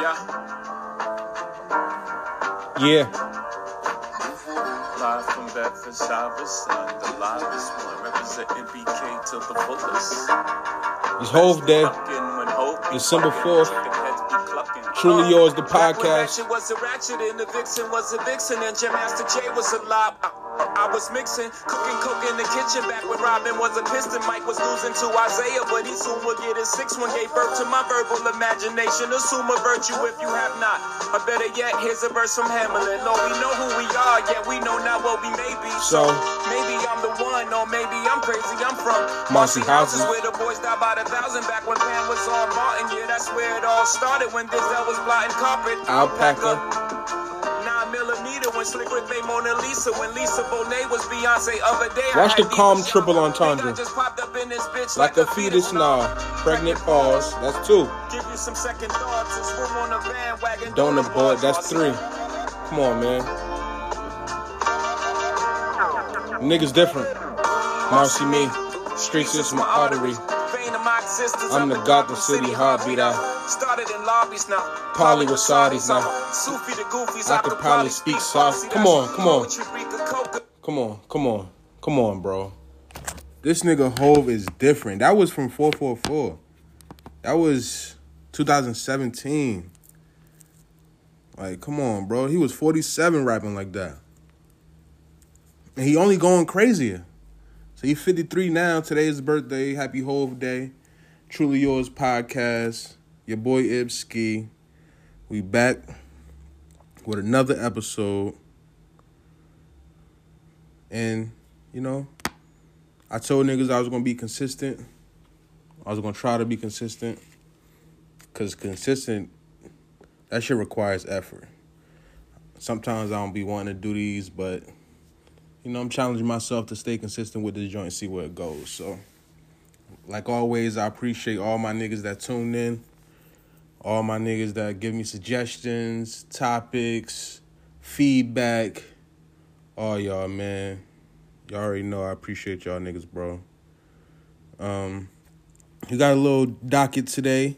Yeah. Yeah. Live from Bedford Stuyvesant, the livest one, representing BK to the fullest. It's Hov Day. Clucking when Hov be December 4th. chicken heads be clucking. Truly uh, Yours, the podcast. Ratchet was a ratchet and the vixen was a vixen and Jam Master Jay was alive. I, was mixing, cooking coke in the kitchen back when Rodman was a piston. Mike was losing to Isiah, but he soon would get his six one. Gave birth to my verbal imagination. Assume a virtue if you have not. Or better yet, here's a verse from Hamlet. Lord, we know who we are, yet we know not what we may be. So- maybe I'm the one, or maybe I'm crazy. I'm from Marcy Houses, where the boys died by the thousand. Back when Pam was on Martin, yeah, that's where it all started. When Denzel was blotting carpet. Alpaca. Millimeter when Slick Rick made Mona Lisa. When Lisa Bonet was Beyonce other day. Watch the calm triple entendre. Just popped up in this bitch Like a fetus now. Pregnant pause. That's two. Give you some second thoughts and swim on the bandwagon. Don't abort. That's three. Come on, man. Niggas different. Marcy me. Streets is my artery. I'm the Gotham City heartbeat. I started in lobbies now. Polly with Saudis now. Sufi the goofies. I could probably speak soft. Come on, come on. Come on, come on, come on, bro. This nigga Hov is different. That was from 444. That was 2017. Like, come on, bro. He was 47 rapping like that. And he only going crazier. So he's 53 now. Today is his birthday. Happy Hov Day. Truly Yours podcast. Your boy Ibski. We back with another episode. And, you know, I told niggas I was gonna be consistent. I was gonna try to be consistent. Cause consistent, that shit requires effort. Sometimes I don't be wanting to do these, but you know, I'm challenging myself to stay consistent with this joint and see where it goes. So, like always, I appreciate all my niggas that tune in, all my niggas that give me suggestions, topics, feedback. All y'all, man. Y'all already know I appreciate y'all niggas, bro. Um, we got a little docket today.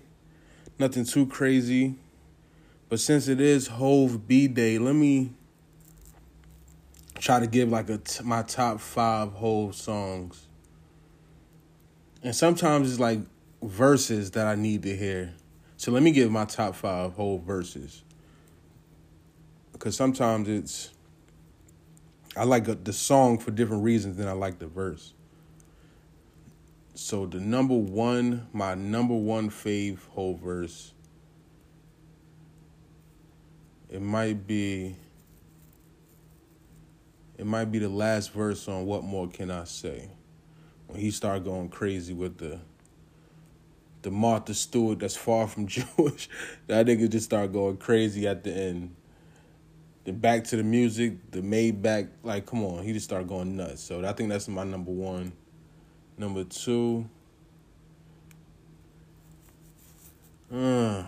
Nothing too crazy. But since it is Hov B Day, let me try to give like a t- my top five Hov songs. And sometimes it's like verses that I need to hear. So let me give my top five whole verses. Because sometimes it's I like a, the song for different reasons than I like the verse. So the number one, my number one fave whole verse, it might be, it might be the last verse on "What More Can I Say," when he started going crazy with the, the Martha Stewart that's far from Jewish. That nigga just started going crazy at the end. Then back to the music, the made back, like come on, he just started going nuts. So I think that's my number one. Number two, uh,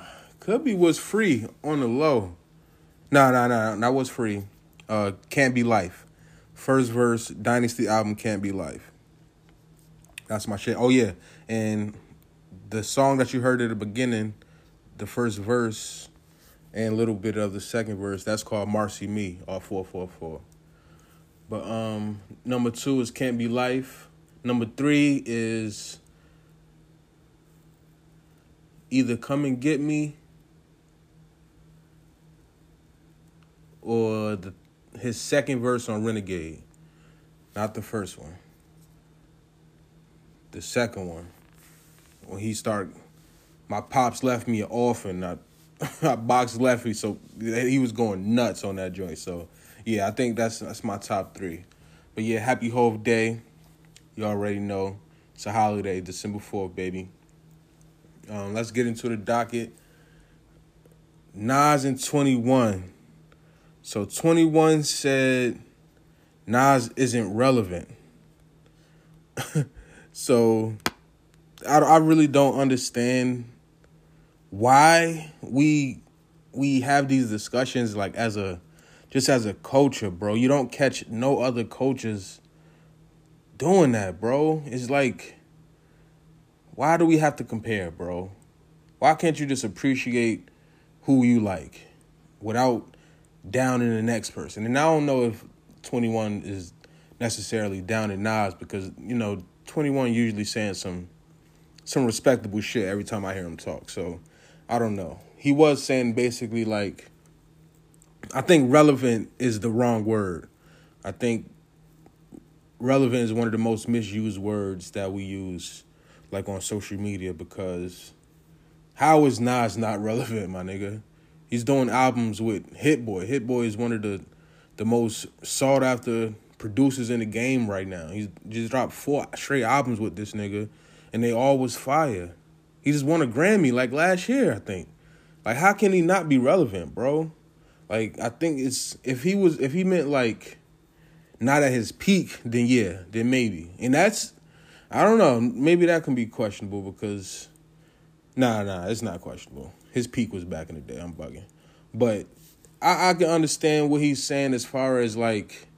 be was free on the low. No, no, no, that was free. Uh, can't be life. First verse, Dynasty album, can't be life. That's my shit. Oh yeah, and the song that you heard at the beginning, the first verse and a little bit of the second verse. That's called Marcy Me, all four four four. But um number two is Can't Be Life. Number three is either Come and Get Me or the his second verse on Renegade. Not the first one. The second one. When he started, my pops left me an orphan. I I boxed Lefty, so he was going nuts on that joint. So yeah, I think that's that's my top three. But yeah, happy Hov Day. You already know it's a holiday, December fourth, baby. Um, let's get into the docket. Nas and Twenty One. So Twenty One said Nas isn't relevant. so I I really don't understand why we we have these discussions like as a just as a culture, bro. You don't catch no other coaches doing that, bro. It's like why do we have to compare, bro? Why can't you just appreciate who you like without downing the next person. And I don't know if 21 is necessarily down in Nas because, you know, 21 usually saying some some respectable shit every time I hear him talk. So I don't know. He was saying basically like I think relevant is the wrong word. I think relevant is one of the most misused words that we use like on social media because how is Nas not relevant, my nigga? He's doing albums with Hit Boy. Hit Boy is one of the the most sought after producers in the game right now. He's just dropped four straight albums with this nigga, and they all was fire. He just won a Grammy like last year, I think. Like, how can he not be relevant, bro? Like, I think it's if he was if he meant like not at his peak, then yeah, then maybe. And that's I don't know, maybe that can be questionable because nah, nah, it's not questionable. His peak was back in the day. I'm bugging, but I, I can understand what he's saying as far as like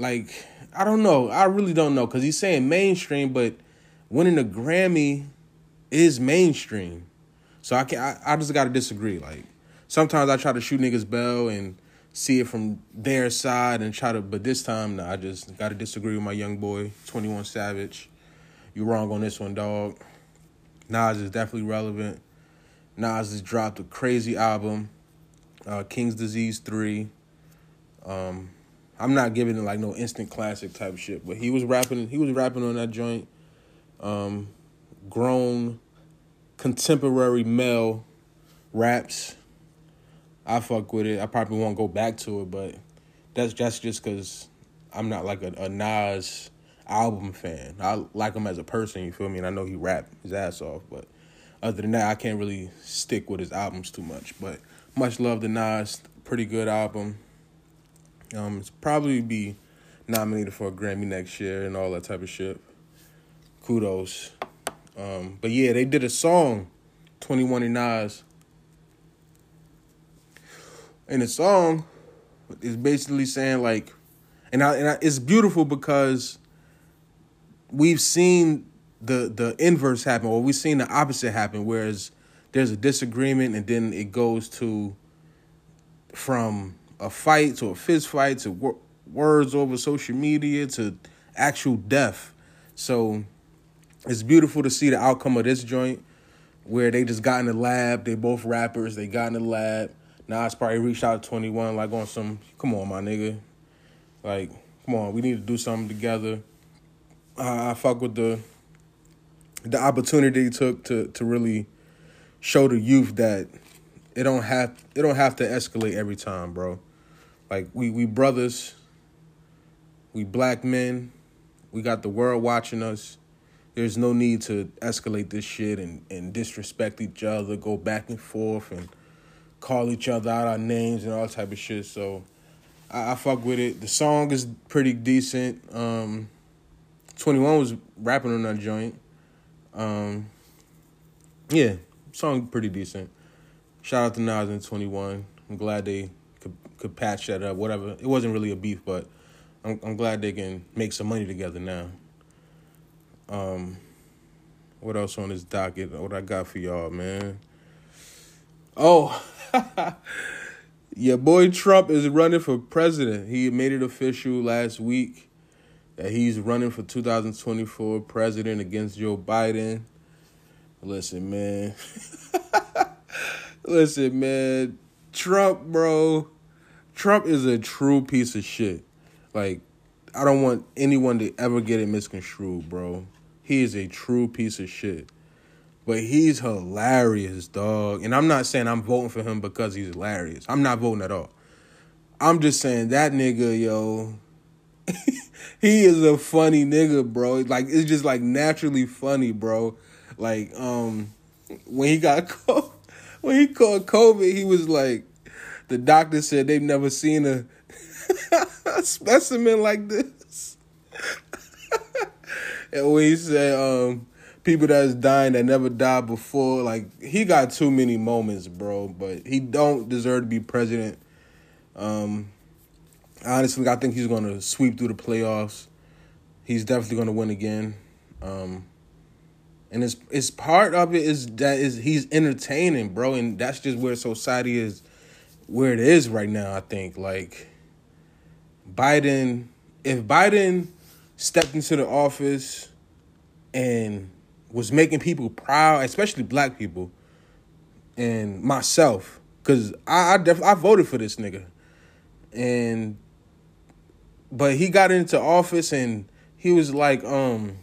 like I don't know. I really don't know because he's saying mainstream, but winning a Grammy is mainstream. So I can I, I just gotta disagree. Like sometimes I try to shoot niggas bell and see it from their side and try to, but this time nah, I just gotta disagree with my young boy, Twenty One Savage. You wrong on this one, dog. Nas is definitely relevant. Nas has dropped a crazy album, uh, King's Disease Three. Um, I'm not giving it like no instant classic type shit, but he was rapping. He was rapping on that joint. Um, grown, contemporary male raps. I fuck with it. I probably won't go back to it, but that's that's just because I'm not like a, a Nas album fan. I like him as a person, you feel me? And I know he rapped his ass off, but other than that, I can't really stick with his albums too much. But much love to Nas, pretty good album. Um, it's probably be nominated for a Grammy next year and all that type of shit. Kudos. Um, but yeah, they did a song, Twenty One and Nas. And the song is basically saying like, and I, and I, it's beautiful because we've seen the the inverse happen, or we've seen the opposite happen. Whereas there's a disagreement, and then it goes to from a fight to a fist fight to wor- words over social media to actual death. So it's beautiful to see the outcome of this joint where they just got in the lab. They both rappers. They got in the lab. Now it's probably reached out to 21 like on some, come on, my nigga. Like, come on, we need to do something together. I fuck with the the opportunity he took to to really show the youth that it don't have it don't have to escalate every time, bro. Like we we brothers, we black men, we got the world watching us. There's no need to escalate this shit and, and disrespect each other, go back and forth and call each other out our names and all type of shit. So I, I fuck with it. The song is pretty decent. Um, 21 was rapping on that joint. Um, yeah, song pretty decent. Shout out to Nas and 21. I'm glad they could patch that up. Whatever. It wasn't really a beef, but I'm I'm glad they can make some money together now. Um, what else on this docket? What I got for y'all, man? Oh, your boy Trump is running for president. He made it official last week that he's running for 2024 president against Joe Biden. Listen, man. Listen, man. Trump, bro. Trump is a true piece of shit. Like, I don't want anyone to ever get it misconstrued, bro. He is a true piece of shit. But he's hilarious, dog. And I'm not saying I'm voting for him because he's hilarious. I'm not voting at all. I'm just saying that nigga, yo, he is a funny nigga, bro. Like it's just like naturally funny, bro. Like um when he got COVID, when he caught COVID, he was like the doctor said they've never seen a, a specimen like this. and when he said um people that's dying that never died before, like he got too many moments, bro. But he don't deserve to be president. Um honestly, I think he's to sweep through the playoffs. He's definitely to win again. Um, And it's it's part of it is that is he's entertaining, bro, and that's just where society is where it is right now, I think. Like Biden if Biden stepped into the office and was making people proud, especially black people and myself, because I I, def- I voted for this nigga, and but he got into office and he was like, um,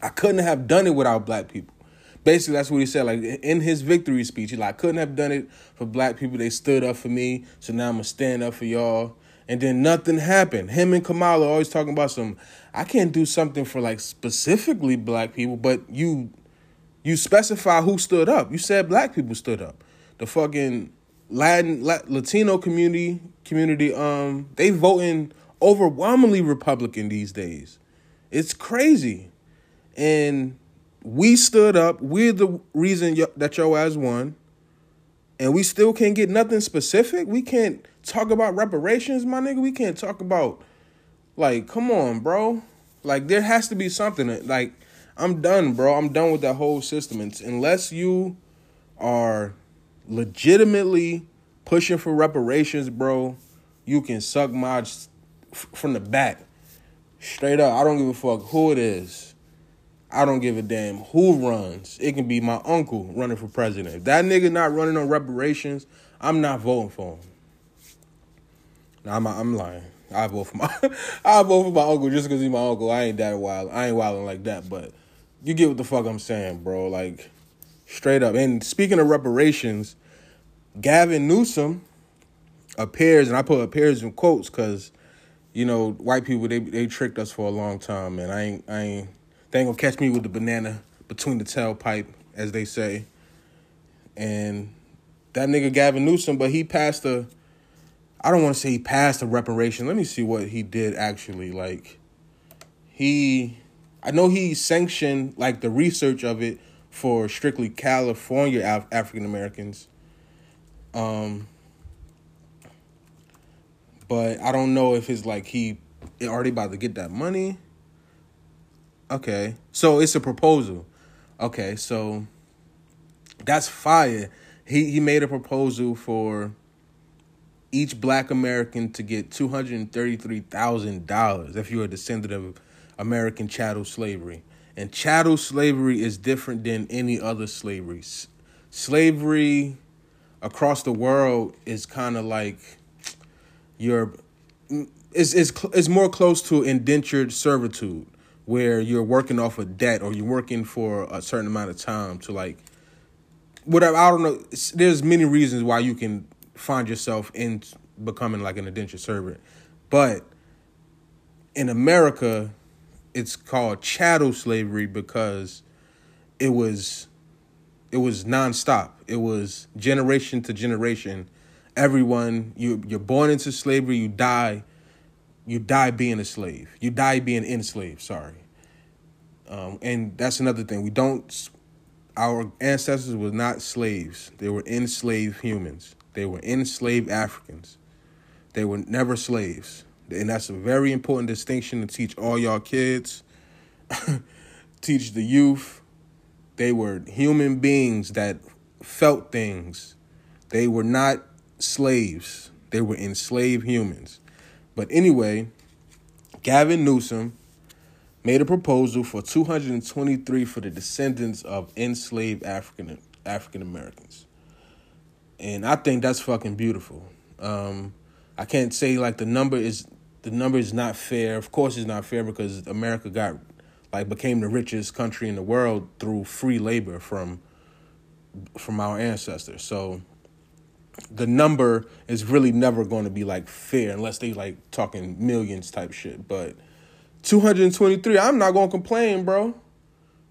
I couldn't have done it without black people. Basically, that's what he said. Like in his victory speech, he like, couldn't have done it for black people. They stood up for me, so now I'm gonna stand up for y'all. And then nothing happened. Him and Kamala always talking about some. I can't do something for like specifically black people, but you, you specify who stood up. You said black people stood up. The fucking Latin Latino community community um they voting overwhelmingly Republican these days. It's crazy. And we stood up. We're the reason that your ass won. And we still can't get nothing specific. We can't talk about reparations, my nigga. We can't talk about, like, come on, bro. Like, there has to be something. Like, I'm done, bro. I'm done with that whole system. And unless you are legitimately pushing for reparations, bro, you can suck my from the back. Straight up, I don't give a fuck who it is. I don't give a damn who runs. It can be my uncle running for president. If that nigga not running on reparations, I'm not voting for him. Nah, I'm, I'm lying. I vote for my I vote for my uncle just because he's my uncle. I ain't that wild. I ain't wilding like that, but you get what the fuck I'm saying, bro. Like straight up. And speaking of reparations, Gavin Newsom appears, and I put appears in quotes because you know, white people they they tricked us for a long time, and I ain't I ain't they ain't gonna catch me with the banana between the tailpipe, as they say. And that nigga Gavin Newsom, but he passed a I don't want to say he passed a reparation. Let me see what he did actually. Like he I know he sanctioned like the research of it for strictly California Af- African Americans. Um but I don't know if it's like he already about to get that money. Okay, so it's a proposal. Okay, so that's fire. He he made a proposal for each Black American to get two hundred thirty three thousand dollars if you're a descendant of American chattel slavery. And chattel slavery is different than any other slavery. Slavery across the world is kind of like you're is is is more close to indentured servitude where you're working off a debt or you're working for a certain amount of time to like whatever I don't know there's many reasons why you can find yourself in becoming like an indentured servant. But in America it's called chattel slavery because it was it was nonstop. It was generation to generation. Everyone you you're born into slavery you die you die being a slave. You die being enslaved sorry. Um, and that's another thing. We don't our ancestors were not slaves. They were enslaved humans. They were enslaved africans. They were never slaves. And that's a very important distinction to teach all y'all kids. Teach the youth. They were human beings that felt things. They were not slaves. They were enslaved humans. But anyway, Gavin Newsom made a proposal for 223 for the descendants of enslaved African African Americans. And I think that's fucking beautiful. Um, I can't say like the number is the number is not fair. Of course it's not fair because America got like became the richest country in the world through free labor from from our ancestors. So the number is really never going to be like fair unless they like talking millions type shit. But 223, I'm not going to complain, bro.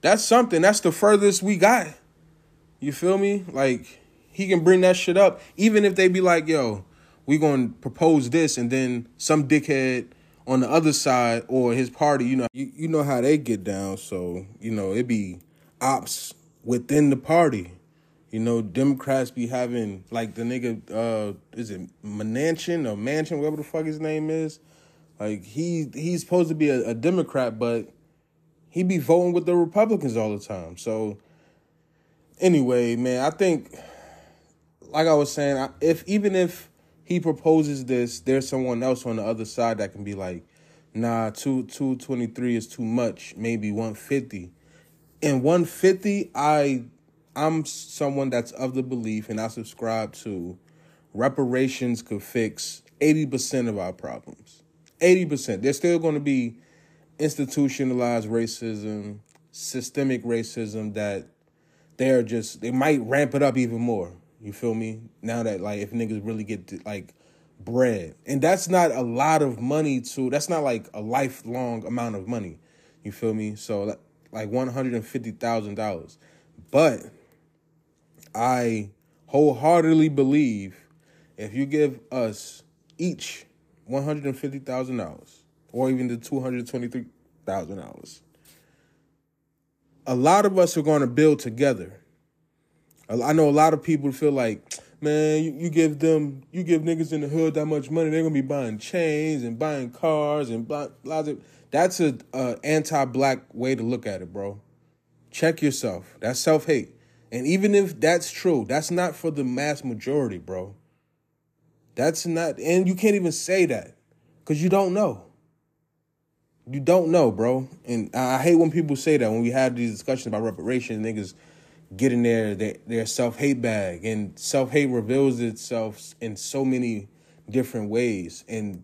That's something. That's the furthest we got. You feel me? Like he can bring that shit up even if they be like, "Yo, we going to propose this," and then some dickhead on the other side or his party, you know, you, you know how they get down. So you know it be ops within the party. You know, Democrats be having like the nigga uh is it Manchin or Mansion, whatever the fuck his name is. Like he he's supposed to be a, a Democrat, but he be voting with the Republicans all the time. So anyway, man, I think like I was saying, if even if he proposes this, there's someone else on the other side that can be like, nah, two two twenty three is too much, maybe one fifty. And one fifty, I I'm someone that's of the belief and I subscribe to reparations could fix eighty percent of our problems. Eighty percent. There's still gonna be institutionalized racism, systemic racism that they're just they might ramp it up even more. You feel me? Now that like if niggas really get to, like bread, and that's not a lot of money to. That's not like a lifelong amount of money. You feel me? So like one hundred and fifty thousand dollars, but I wholeheartedly believe if you give us each one hundred and fifty thousand dollars or even the $223,000. A lot of us are going to build together. I know a lot of people feel like, man, you, you, give them, you give niggas in the hood that much money, they're gonna be buying chains and buying cars and blah, blah, blah. That's a, a anti-black way to look at it, bro. Check yourself. That's self-hate. And even if that's true, that's not for the mass majority, bro. That's not, and you can't even say that because you don't know. You don't know, bro. And I hate when people say that when we have these discussions about reparations, niggas get in there their, their self hate bag. And self hate reveals itself in so many different ways. And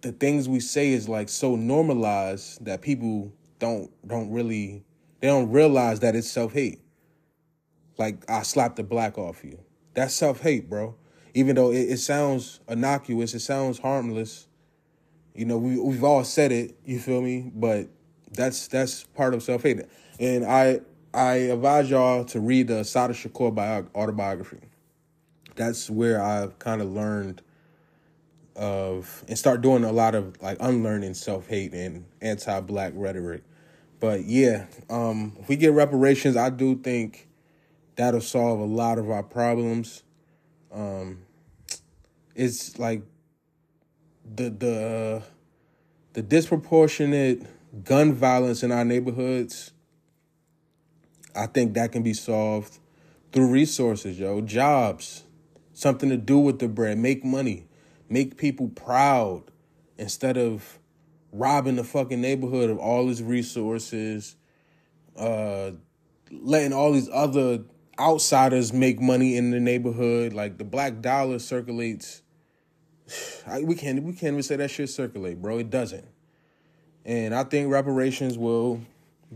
the things we say is like so normalized that people don't don't really they don't realize that it's self hate. Like I slapped the black off you. That's self hate, bro. Even though it, it sounds innocuous, it sounds harmless you know, we we've all said it. You feel me? But that's that's part of self hate. And I I advise y'all to read the Assata Shakur bio- autobiography. That's where I've kind of learned of and start doing a lot of like unlearning self hate and anti black rhetoric. But yeah, um, if we get reparations, I do think that'll solve a lot of our problems. Um, it's like the the the disproportionate gun violence in our neighborhoods, I think that can be solved through resources, yo, jobs, something to do with the bread, make money, make people proud instead of robbing the fucking neighborhood of all its resources, uh, letting all these other outsiders make money in the neighborhood. Like the black dollar circulates I, we can't we can't even say that shit circulate, bro. It doesn't. And I think reparations will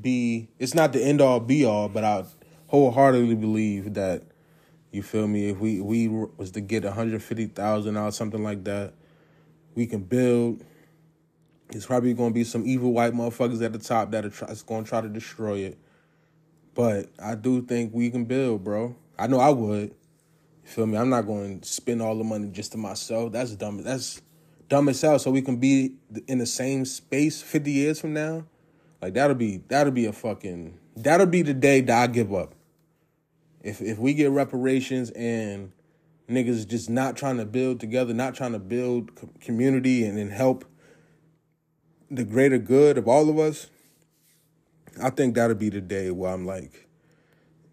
be it's not the end all be all, but I wholeheartedly believe that you feel me. If we we was to get one hundred fifty thousand or something like that, we can build. It's probably going to be some evil white motherfuckers at the top that are try, going to try to destroy it. But I do think we can build, bro. I know I would. Feel me? I'm not going to spend all the money just to myself. That's dumb. That's dumb as hell. So we can be in the same space 50 years from now. Like that'll be that'll be a fucking that'll be the day that I give up. If if we get reparations and niggas just not trying to build together, not trying to build community and, and help the greater good of all of us, I think that'll be the day where I'm like,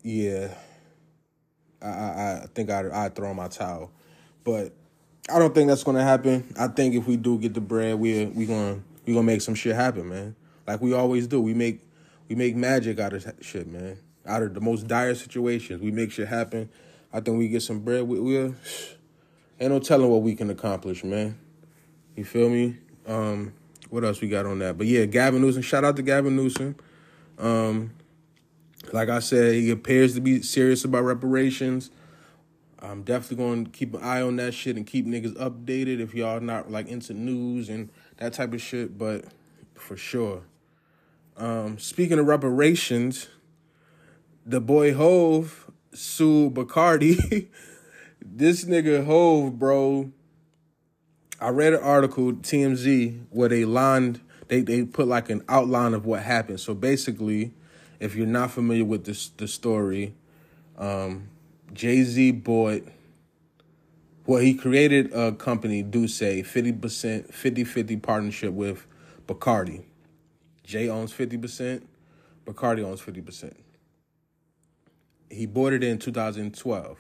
yeah, I I, I think I'd, I'd throw my towel. But I don't think that's gonna happen. I think if we do get the bread, we we gonna we gonna make some shit happen, man. Like we always do. We make we make magic out of shit, man. Out of the most dire situations, we make shit happen. I think we get some bread. We, we'll ain't no telling what we can accomplish, man. You feel me? Um, what else we got on that? But yeah, Gavin Newsom. Shout out to Gavin Newsom. Um, like I said, he appears to be serious about reparations. I'm definitely going to keep an eye on that shit and keep niggas updated if y'all not like into news and that type of shit. But for sure. Um, speaking of reparations, the boy Hov sued Bacardi. this nigga Hov, bro. I read an article TMZ where they lined they they put like an outline of what happened. So basically, if you're not familiar with this the story, um, Jay Z bought. Well, he created a company, D'ussé, 50%, 50 50 partnership with Bacardi. Jay owns 50%, Bacardi owns 50%. He bought it in 2012.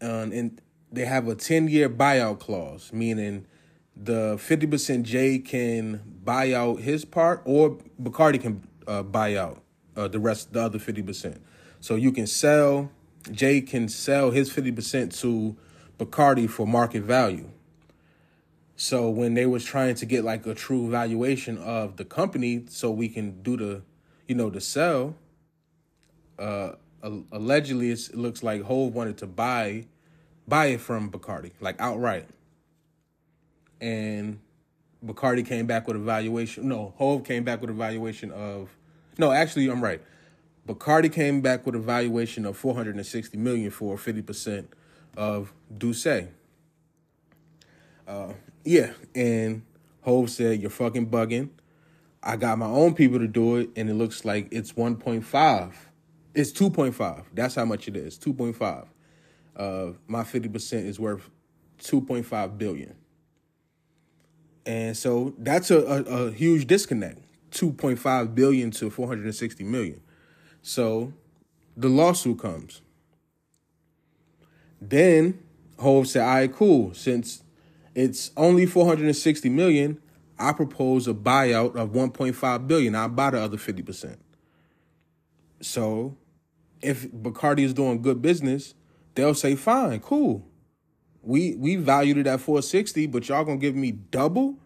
Um, and they have a 10 year buyout clause, meaning the 50% Jay can buy out his part or Bacardi can uh, buy out uh, the rest, the other 50%. So you can sell, Jay can sell his 50% to Bacardi for market value. So when they was trying to get like a true valuation of the company so we can do the, you know, the sell, uh, allegedly it looks like Hov wanted to buy buy it from Bacardi, like outright. And Bacardi came back with a valuation. No, Hov came back with a valuation of. No, actually, I'm right. Bacardi came back with a valuation of 460 million for 50 percent of D'ussé. Uh, yeah, and Hov said, "You're fucking bugging." I got my own people to do it, and it looks like it's 1.5. It's 2.5. That's how much it is. 2.5 uh, my 50% is worth 2.5 billion. And so that's a, a, a huge disconnect. 2.5 billion to 460 million. So the lawsuit comes. Then Hov said, all right, cool. Since it's only 460 million, I propose a buyout of 1.5 billion. I'll buy the other 50%. So if Bacardi is doing good business, they'll say, fine, cool. We we valued it at 460, but y'all gonna give me double?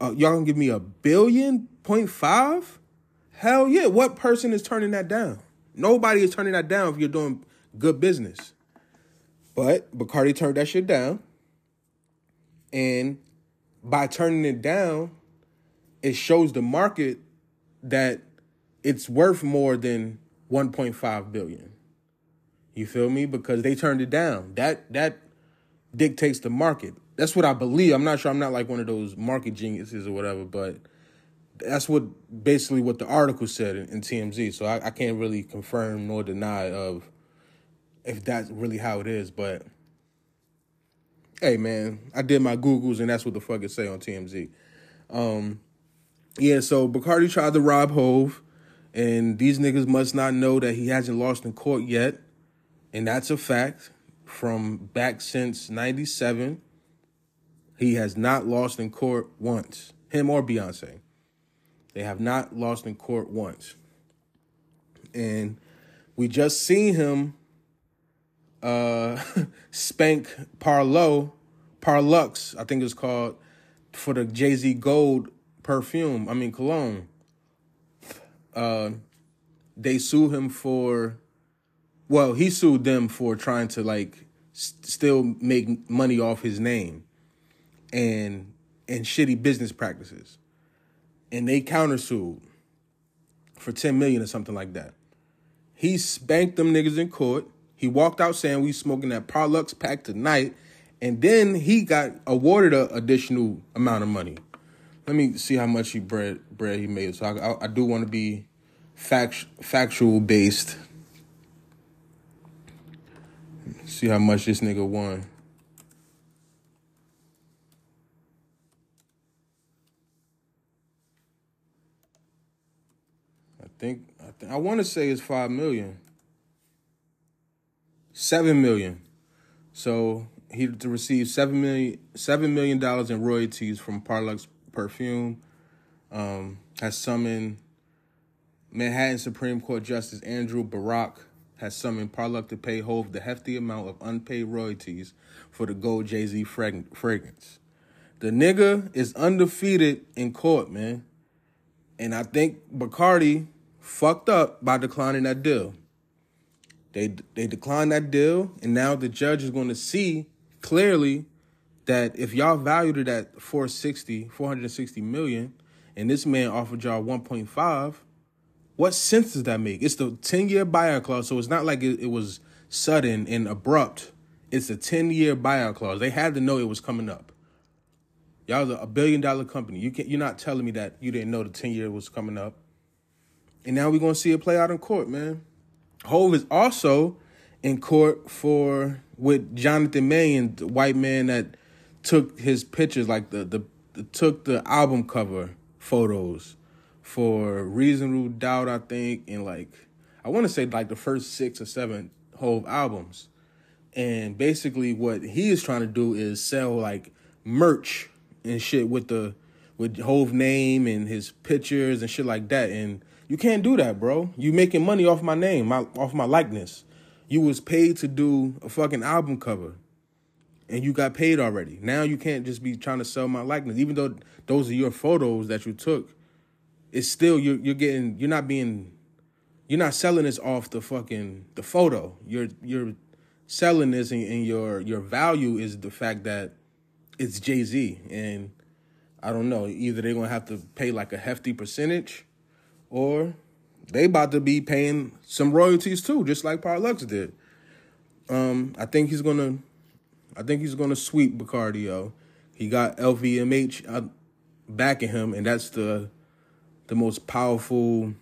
Uh, y'all gonna give me a billion point five? Hell yeah. What person is turning that down? Nobody is turning that down if you're doing good business. But Bacardi turned that shit down. And by turning it down, it shows the market that it's worth more than 1.5 billion. You feel me? Because they turned it down. That that dictates the market. That's what I believe. I'm not sure. I'm not like one of those market geniuses or whatever, but that's what basically what the article said in, in TMZ. So I, I, can't really confirm nor deny of if that's really how it is. But hey, man, I did my googles and that's what the fuck it say on TMZ. Um, yeah. So Bacardi tried to rob Hov, and these niggas must not know that he hasn't lost in court yet and that's a fact from back since 97 he has not lost in court once. Him or beyonce. They have not lost in court once. And we just seen him uh spank parlo parlux i think it's called for the jay-z gold perfume i mean cologne. Uh they sue him for well, he sued them for trying to like st- still make money off his name and and shitty business practices. And they countersued for 10 million or something like that. He spanked them niggas in court. He walked out saying we smoking that Parlux pack tonight. And then he got awarded an additional amount of money. Let me see how much he bread bread he made. So I, I, I do want to be fact, factual based See how much this nigga won. I think I, th- I want to say it's five million. Seven million. So he to receive seven million seven million dollars in royalties from Parlux perfume. Um, has summoned Manhattan Supreme Court Justice Andrew Borrok has summoned Parlux to pay Hov the hefty amount of unpaid royalties for the Gold Jay Z fragrance. The nigga is undefeated in court, man. And I think Bacardi fucked up by declining that deal. They they declined that deal, and now the judge is going to see clearly that if y'all valued it at 460, 460 million, and this man offered y'all 1.5, what sense does that make? It's the 10 year buyout clause, so it's not like it, it was sudden and abrupt. It's a 10 year buyout clause. They had to know it was coming up. Y'all are a billion dollar company. You can't. you're not telling me that you didn't know the 10 year was coming up. And now we're gonna see it play out in court, man. Hov is also in court for with Jonathan Mann, the white man that took his pictures, like the the, the took the album cover photos for Reasonable Doubt, I think, and like I want to say like the first six or seven Hov albums. And basically, what he is trying to do is sell like merch and shit with the with Hov name and his pictures and shit like that. And you can't do that, bro. You making money off my name, my off my likeness. You was paid to do a fucking album cover. And you got paid already. Now you can't just be trying to sell my likeness. Even though those are your photos that you took, it's still you're you're getting you're not being you're not selling this off the fucking the photo. You're you're selling this and, and your your value is the fact that it's Jay Z and I don't know either they're gonna have to pay like a hefty percentage or they about to be paying some royalties too, just like Parlux did. Um, I think he's gonna, I think he's gonna sweep Bacardi. Yo, he got LVMH uh, backing him, and that's the the most powerful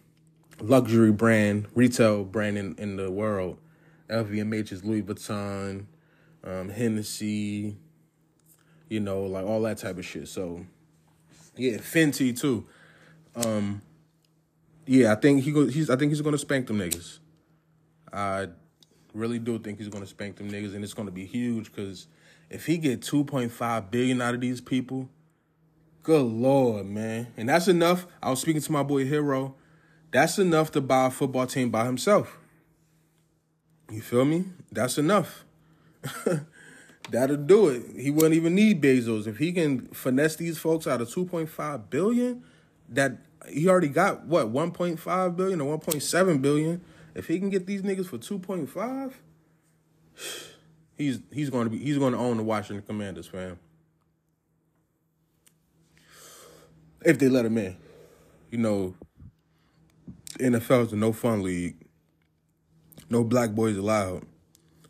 luxury brand, retail brand in, in the world. LVMH is Louis Vuitton, um, Hennessy, you know, like all that type of shit. So, yeah, Fenty too. Um, yeah, I think he go, he's I think he's gonna spank them niggas. I really do think he's gonna spank them niggas, and it's gonna be huge because if he get two point five billion out of these people, good lord, man, and that's enough. I was speaking to my boy Hero. That's enough to buy a football team by himself. You feel me? That's enough. That'll do it. He wouldn't even need Bezos. If he can finesse these folks out of 2.5 billion, that he already got what 1.5 billion or 1.7 billion. If he can get these niggas for 2.5, he's he's to be he's going to own the Washington Commanders, fam. If they let him in, you know, NFL is a no fun league. No black boys allowed.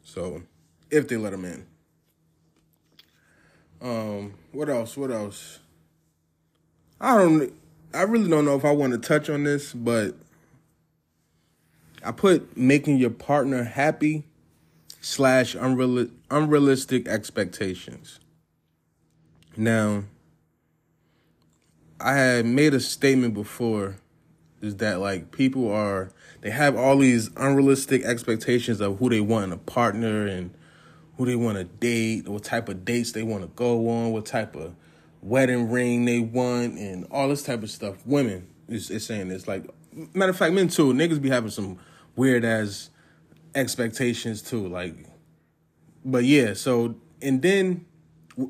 So, if they let him in. Um, what else? What else? I don't I really don't know if I want to touch on this, but I put making your partner happy slash unreal, unrealistic expectations. Now, I had made a statement before is that like people are they have all these unrealistic expectations of who they want in a partner and who they want to date, what type of dates they want to go on, what type of wedding ring they want and all this type of stuff. Women is, is saying this. Like matter of fact, men too. Niggas be having some weird ass expectations too. Like, but yeah. So and then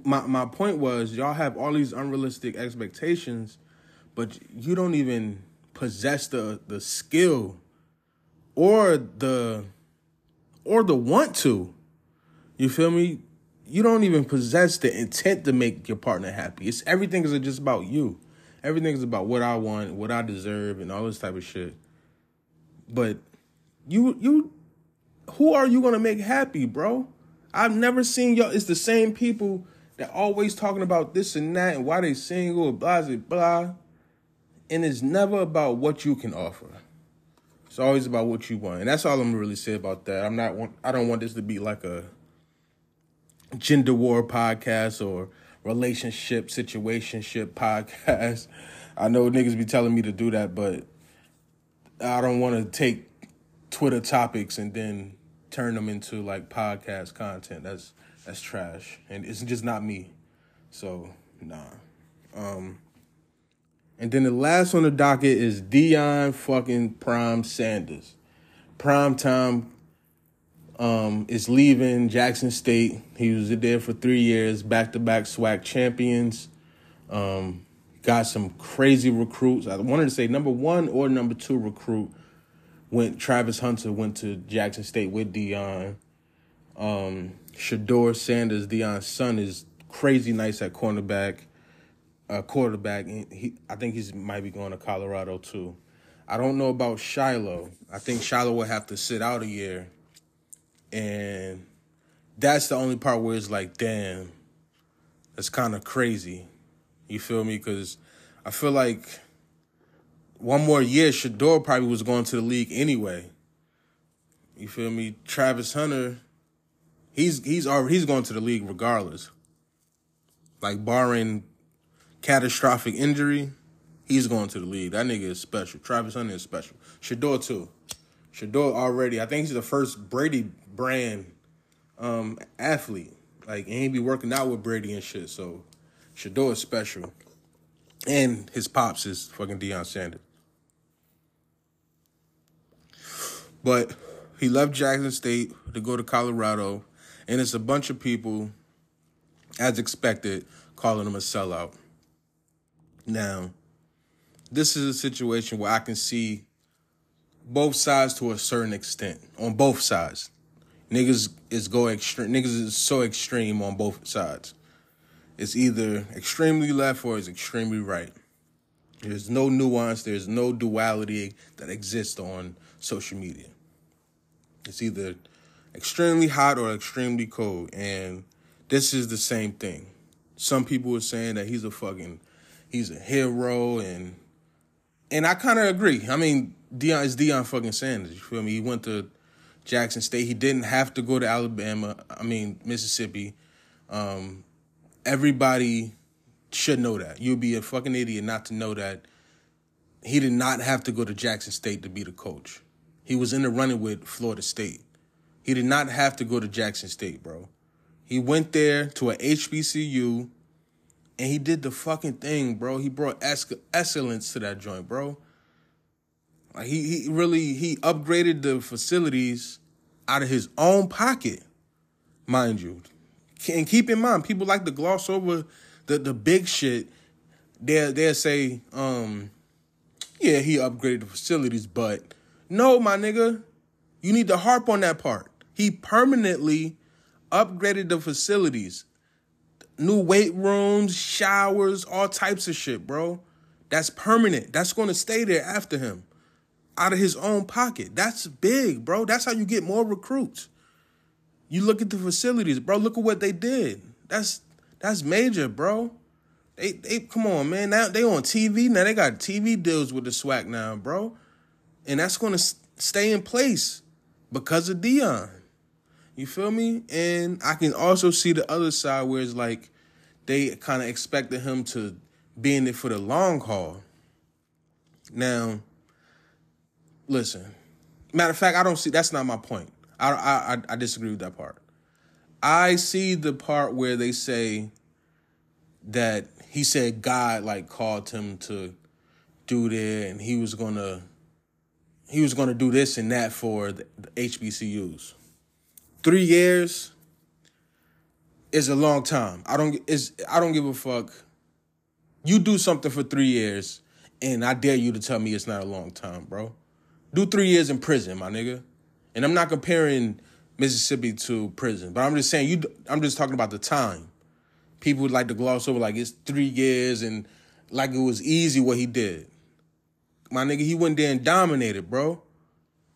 my my point was y'all have all these unrealistic expectations, but you don't even possess the the skill or the or the want to. You feel me? you don't even possess the intent to make your partner happy. It's everything is just about you. Everything is about what I want, what I deserve, and all this type of shit. But you you who are you gonna make happy, bro? I've never seen y'all. It's the same people that always talking about this and that and why they single, blah blah blah. And it's never about what you can offer. It's always about what you want, and that's all I'm really say about that. I'm not. I don't want this to be like a gender war podcast or relationship situationship podcast. I know niggas be telling me to do that, but I don't want to take Twitter topics and then turn them into like podcast content. That's that's trash, and it's just not me. So nah. Um, and then the last on the docket is Deion fucking Prime Sanders. Prime time um, is leaving Jackson State. He was there for three years, back to back SWAC champions. Um, got some crazy recruits. I wanted to say number one or number two recruit went. Travis Hunter went to Jackson State with Deion. Um, Shedeur Sanders, Deion's son, is crazy nice at cornerback, uh, quarterback. He, I think he's might be going to Colorado too. I don't know about Shiloh. I think Shiloh will have to sit out a year and that's the only part where it's like, damn, that's kind of crazy. You feel me? Because I feel like one more year, Shedeur probably was going to the league anyway. You feel me? Travis Hunter, he's he's already he's going to the league regardless. Like barring catastrophic injury, He's going to the league. That nigga is special. Travis Hunter is special. Shedeur too. Shedeur already. I think he's the first Brady brand um, athlete. Like, and he be working out with Brady and shit. So Shedeur is special. And his pops is fucking Deion Sanders. But he left Jackson State to go to Colorado, and it's a bunch of people, as expected, calling him a sellout. Now, this is a situation where I can see both sides to a certain extent. On both sides. Niggas is go extreme niggas is so extreme on both sides. It's either extremely left or it's extremely right. There's no nuance, there's no duality that exists on social media. It's either extremely hot or extremely cold. And this is the same thing. Some people are saying that he's a fucking he's a hero and and I kind of agree. I mean, Deion is Deion fucking Sanders. You feel me? He went to Jackson State. He didn't have to go to Alabama. I mean, Mississippi. Um, everybody should know that. You'd be a fucking idiot not to know that he did not have to go to Jackson State to be the coach. He was in the running with Florida State. He did not have to go to Jackson State, bro. He went there to a HBCU and he did the fucking thing, bro. He brought excellence to that joint, bro. Like he he really he upgraded the facilities out of his own pocket, mind you. And keep in mind, people like to gloss over the the big shit. They they say, um, yeah, he upgraded the facilities, but no, my nigga, you need to harp on that part. He permanently upgraded the facilities new weight rooms, showers, all types of shit, bro. That's permanent. That's going to stay there after him out of his own pocket. That's big, bro. That's how you get more recruits. You look at the facilities, bro. Look at what they did. That's that's major, bro. They they come on, man. Now they on TV. Now they got TV deals with the swag now, bro. And that's going to stay in place because of Deion. You feel me? And I can also see the other side where it's like they kind of expected him to be in it for the long haul. Now, listen. Matter of fact, I don't see. That's not my point. I I I disagree with that part. I see the part where they say that he said God like called him to do that, and he was gonna he was gonna do this and that for the, the HBCUs three years is a long time. I don't is I don't give a fuck. You do something for three years, and I dare you to tell me it's not a long time, bro. Do three years in prison, my nigga. And I'm not comparing Mississippi to prison, but I'm just saying you. I'm just talking about the time. People would like to gloss over like it's three years and like it was easy what he did. My nigga, he went there and dominated, bro.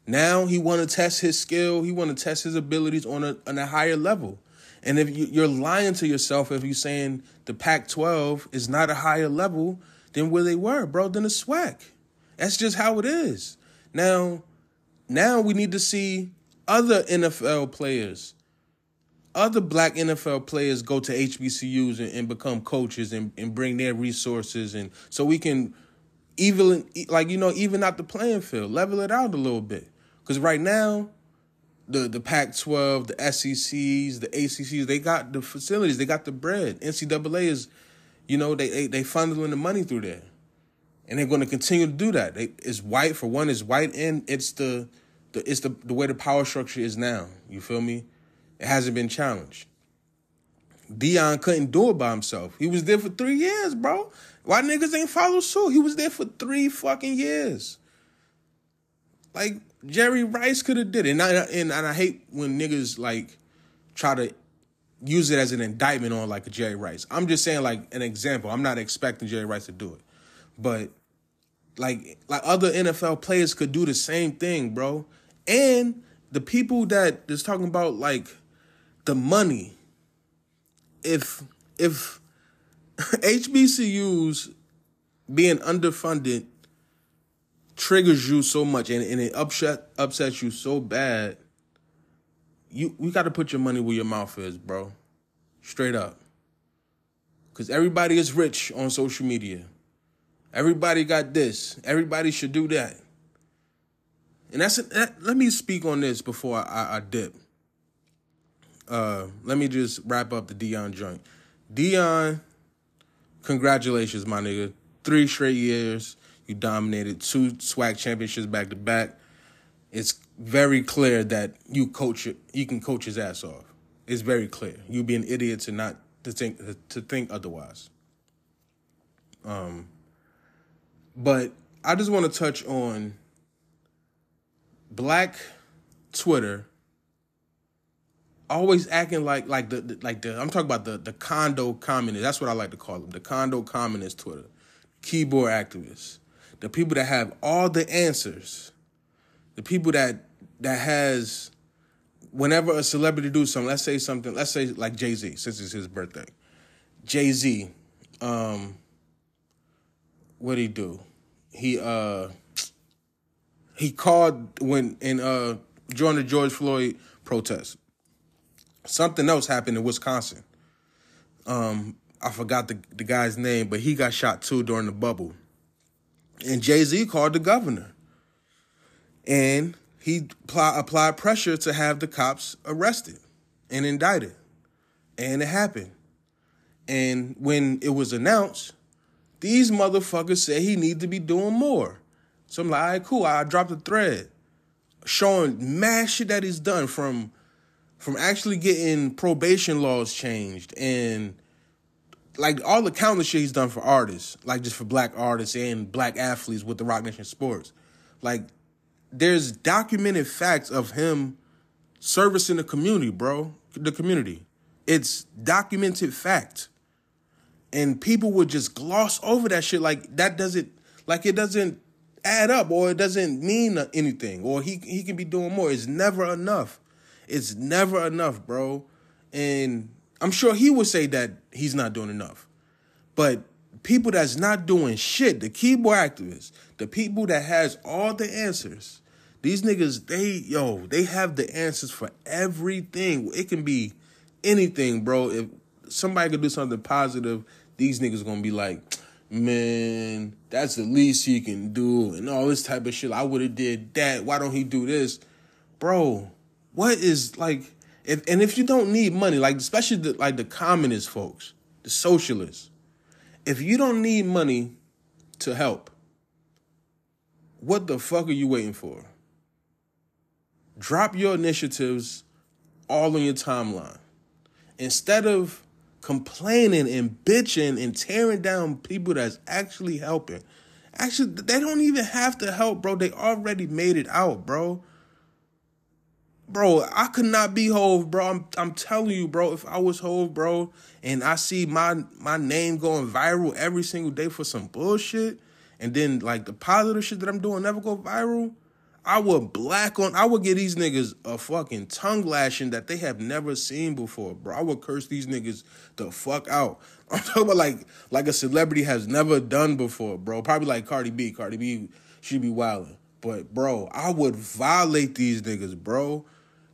Now he want to test his skill. He want to test his abilities on a on a higher level. And if you, are lying to yourself if you're saying the Pac-12 is not a higher level than where they were, bro, than the SWAC. That's just how it is. Now, now we need to see other NFL players, other black NFL players go to HBCUs and, and become coaches and, and bring their resources and so we can even like you know even out the playing field, level it out a little bit. Because right now, the the Pac-12, the SECs, the ACCs, they got the facilities, they got the bread. NCAA is, you know, they they, they funneling the money through there, and they're going to continue to do that. They, it's white for one, it's white, and it's the, the it's the the way the power structure is now. You feel me? It hasn't been challenged. Deion couldn't do it by himself. He was there for three years, bro. Why niggas ain't follow suit? He was there for three fucking years. Like Jerry Rice could have did it, and I, and, and I hate when niggas like try to use it as an indictment on like Jerry Rice. I'm just saying like an example. I'm not expecting Jerry Rice to do it, but like like other NFL players could do the same thing, bro. And the people that is talking about like the money, if if HBCUs being underfunded triggers you so much and, and it upset upsets you so bad, you we got to put your money where your mouth is, bro. Straight up. Cuz everybody is rich on social media. Everybody got this. Everybody should do that. And that's that, let me speak on this before I, I dip. Uh, let me just wrap up the Deion joint. Deion, congratulations, my nigga. Three straight years, you dominated two SWAC championships back to back. It's very clear that you coach. You can coach his ass off. It's very clear. You'd be an idiot to not to think to think otherwise. Um, but I just want to touch on black Twitter always acting like like the, the, like the I'm talking about the the condo communist. That's what I like to call them. The condo communist Twitter. Keyboard activists. The people that have all the answers. The people that that has whenever a celebrity do something, let's say something, let's say like Jay-Z, since it's his birthday. Jay-Z, um, what he do? He uh he called when in uh during the George Floyd protest. Something else happened in Wisconsin. Um, I forgot the, the guy's name, but he got shot too during the bubble. And Jay Z called the governor. And he apply, applied pressure to have the cops arrested and indicted. And it happened. And when it was announced, these motherfuckers said he need to be doing more. So I'm like, all right, cool. I dropped a thread showing mad shit that he's done from from actually getting probation laws changed and like all the countless shit he's done for artists, like just for black artists and black athletes with the Roc Nation Sports. Like there's documented facts of him servicing the community, bro. The community. It's documented fact. And people would just gloss over that shit like that doesn't like it doesn't add up or it doesn't mean anything or he he can be doing more. It's never enough. It's never enough, bro. And I'm sure he would say that he's not doing enough. But people that's not doing shit, the keyboard activists, the people that has all the answers, these niggas, they, yo, they have the answers for everything. It can be anything, bro. If somebody could do something positive, these niggas gonna be like, man, that's the least he can do, and all this type of shit. I would have did that. Why don't he do this, bro? What is like? If and if you don't need money, like especially the, like the communist folks, the socialists, if you don't need money to help, what the fuck are you waiting for? drop your initiatives all on your timeline. Instead of complaining and bitching and tearing down people that's actually helping. Actually, they don't even have to help, bro. They already made it out, bro. Bro, I could not be Hov, bro. I'm I'm telling you, bro. If I was Hov, bro, and I see my my name going viral every single day for some bullshit, and then like the positive shit that I'm doing never go viral, I would black on. I would give these niggas a fucking tongue lashing that they have never seen before, bro. I would curse these niggas the fuck out. I'm talking about like like a celebrity has never done before, bro. Probably like Cardi B. Cardi B, she be wilding. But bro, I would violate these niggas, bro.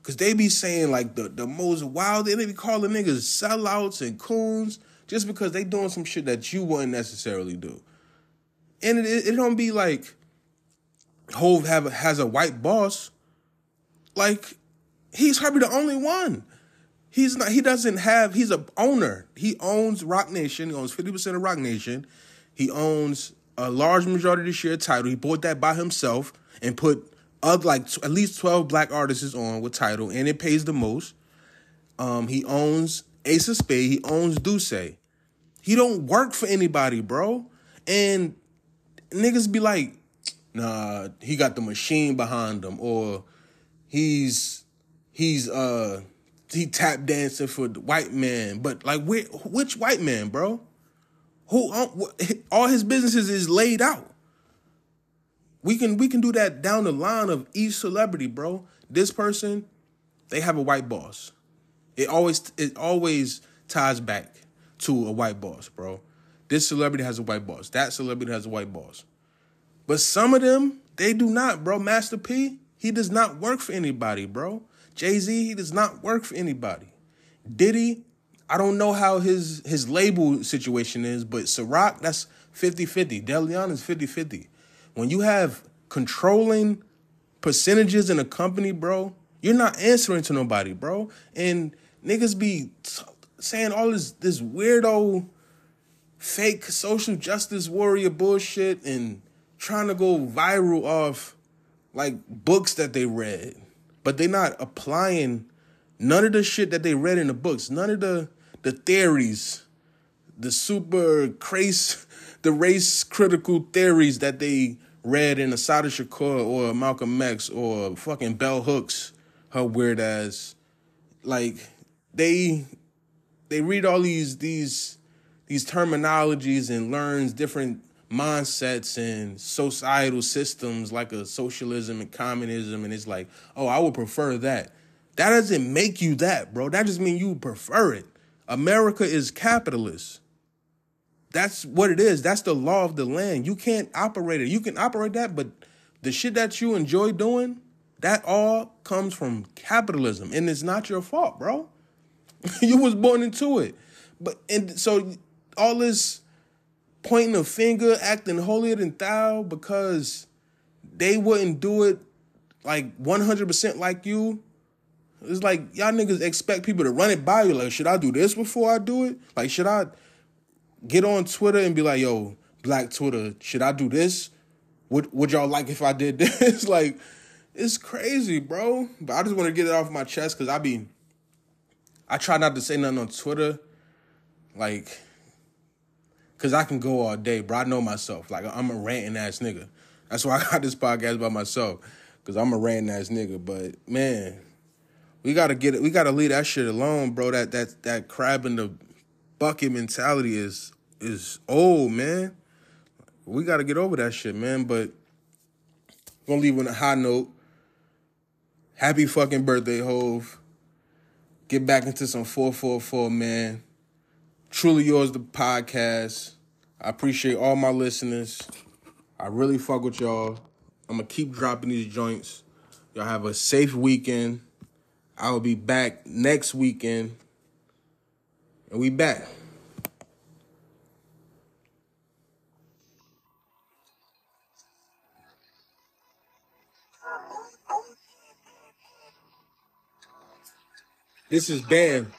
Cause they be saying like the, the most wild, they be calling niggas sellouts and coons just because they doing some shit that you wouldn't necessarily do. And it, it don't be like Hov have has a white boss, like he's probably the only one. He's not. He doesn't have. He's a owner. He owns Roc Nation. He owns fifty percent of Roc Nation. He owns a large majority of the share Tidal. He bought that by himself and put other like at least twelve black artists is on with Tidal, and it pays the most. Um, he owns Ace of Spade. He owns D'USSÉ. He don't work for anybody, bro. And niggas be like, nah, he got the machine behind him, or he's he's uh he tap dancing for the white man. But like, which white man, bro? Who uh, all his businesses is laid out. We can we can do that down the line of each celebrity, bro. This person, they have a white boss. It always it always ties back to a white boss, bro. This celebrity has a white boss. That celebrity has a white boss. But some of them, they do not, bro. Master P, he does not work for anybody, bro. Jay Z, he does not work for anybody. Diddy, I don't know how his his label situation is, but Ciroc, that's 50-50. DeLeon is 50-50. When you have controlling percentages in a company, bro, you're not answering to nobody, bro. And niggas be t- saying all this this weirdo fake social justice warrior bullshit and trying to go viral off like books that they read. But they're not applying none of the shit that they read in the books, none of the the theories, the super crazy, the race critical theories that they read in Assata Shakur or Malcolm X or fucking Bell Hooks, her weird ass. Like they they read all these these these terminologies and learns different mindsets and societal systems like a socialism and communism and it's like, oh, I would prefer that. That doesn't make you that, bro. That just means you prefer it. America is capitalist. That's what it is. That's the law of the land. You can't operate it. You can operate that, but the shit that you enjoy doing, that all comes from capitalism. And it's not your fault, bro. you was born into it. But and so all this pointing a finger, acting holier than thou because they wouldn't do it like 100% like you it's like y'all niggas expect people to run it by you. Like, should I do this before I do it? Like, should I get on Twitter and be like, yo, Black Twitter, should I do this? Would would y'all like if I did this? like, it's crazy, bro. But I just want to get it off my chest because I be I try not to say nothing on Twitter. Like, cause I can go all day, bro. I know myself. Like I'm a ranting ass nigga. That's why I got this podcast by myself. Cause I'm a ranting ass nigga. But man, we gotta get it. We gotta leave that shit alone, bro. That that that crab in the bucket mentality is is old, man. We gotta get over that shit, man. But gonna leave on a high note. Happy fucking birthday, Hov. Get back into some 444, man. Truly yours, the podcast. I appreciate all my listeners. I really fuck with y'all. I'm gonna keep dropping these joints. Y'all have a safe weekend. I will be back next weekend. And we back. This is Bam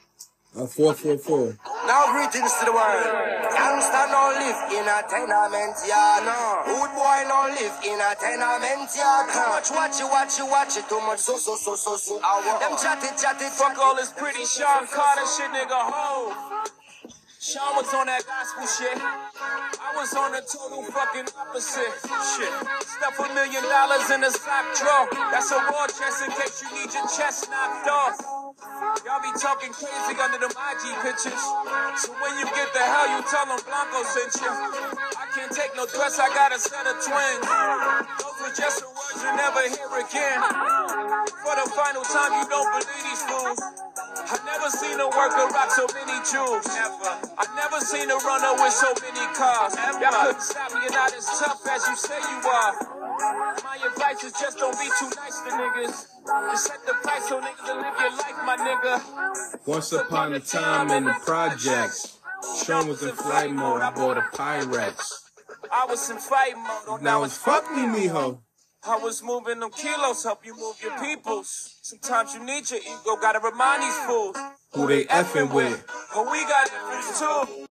on 444. Now greetings to the world. Gangsta no live in a tenement yard. No. Good boy no live in a tenement yard. Too much watch it, watch it, watch it. Too much so so so so so. Them chat it, chat it. Fuck all this pretty Sean Carter shit, nigga. Ho. Sean was on that gospel shit. I was on the total fucking opposite shit. Stuff a million dollars in a sock drawer. That's a war chest in case you need your chest knocked off. Y'all be talking crazy under them IG pictures. So when you get the hell, you tell them Blanco sent you. I can't take no threats, I got a set of twins. Those were just the words you never hear again. For the final time, you don't believe these fools. I've never seen a worker rock so many jewels. Never. I never seen a runner with so many cars. Y'all couldn't stop me, you're not as tough as you say you are. My advice is just don't be too nice to niggas. Just set the price so niggas will live your life, my nigga. Once upon a time in the projects, Sean was in flight mode. I bought a Pyrex. I was in fight mode. Oh, now it's fuck me, mijo. I was moving them kilos, help you move your peoples. Sometimes you need your ego, gotta remind these fools. Who they effing with? But we got difference too.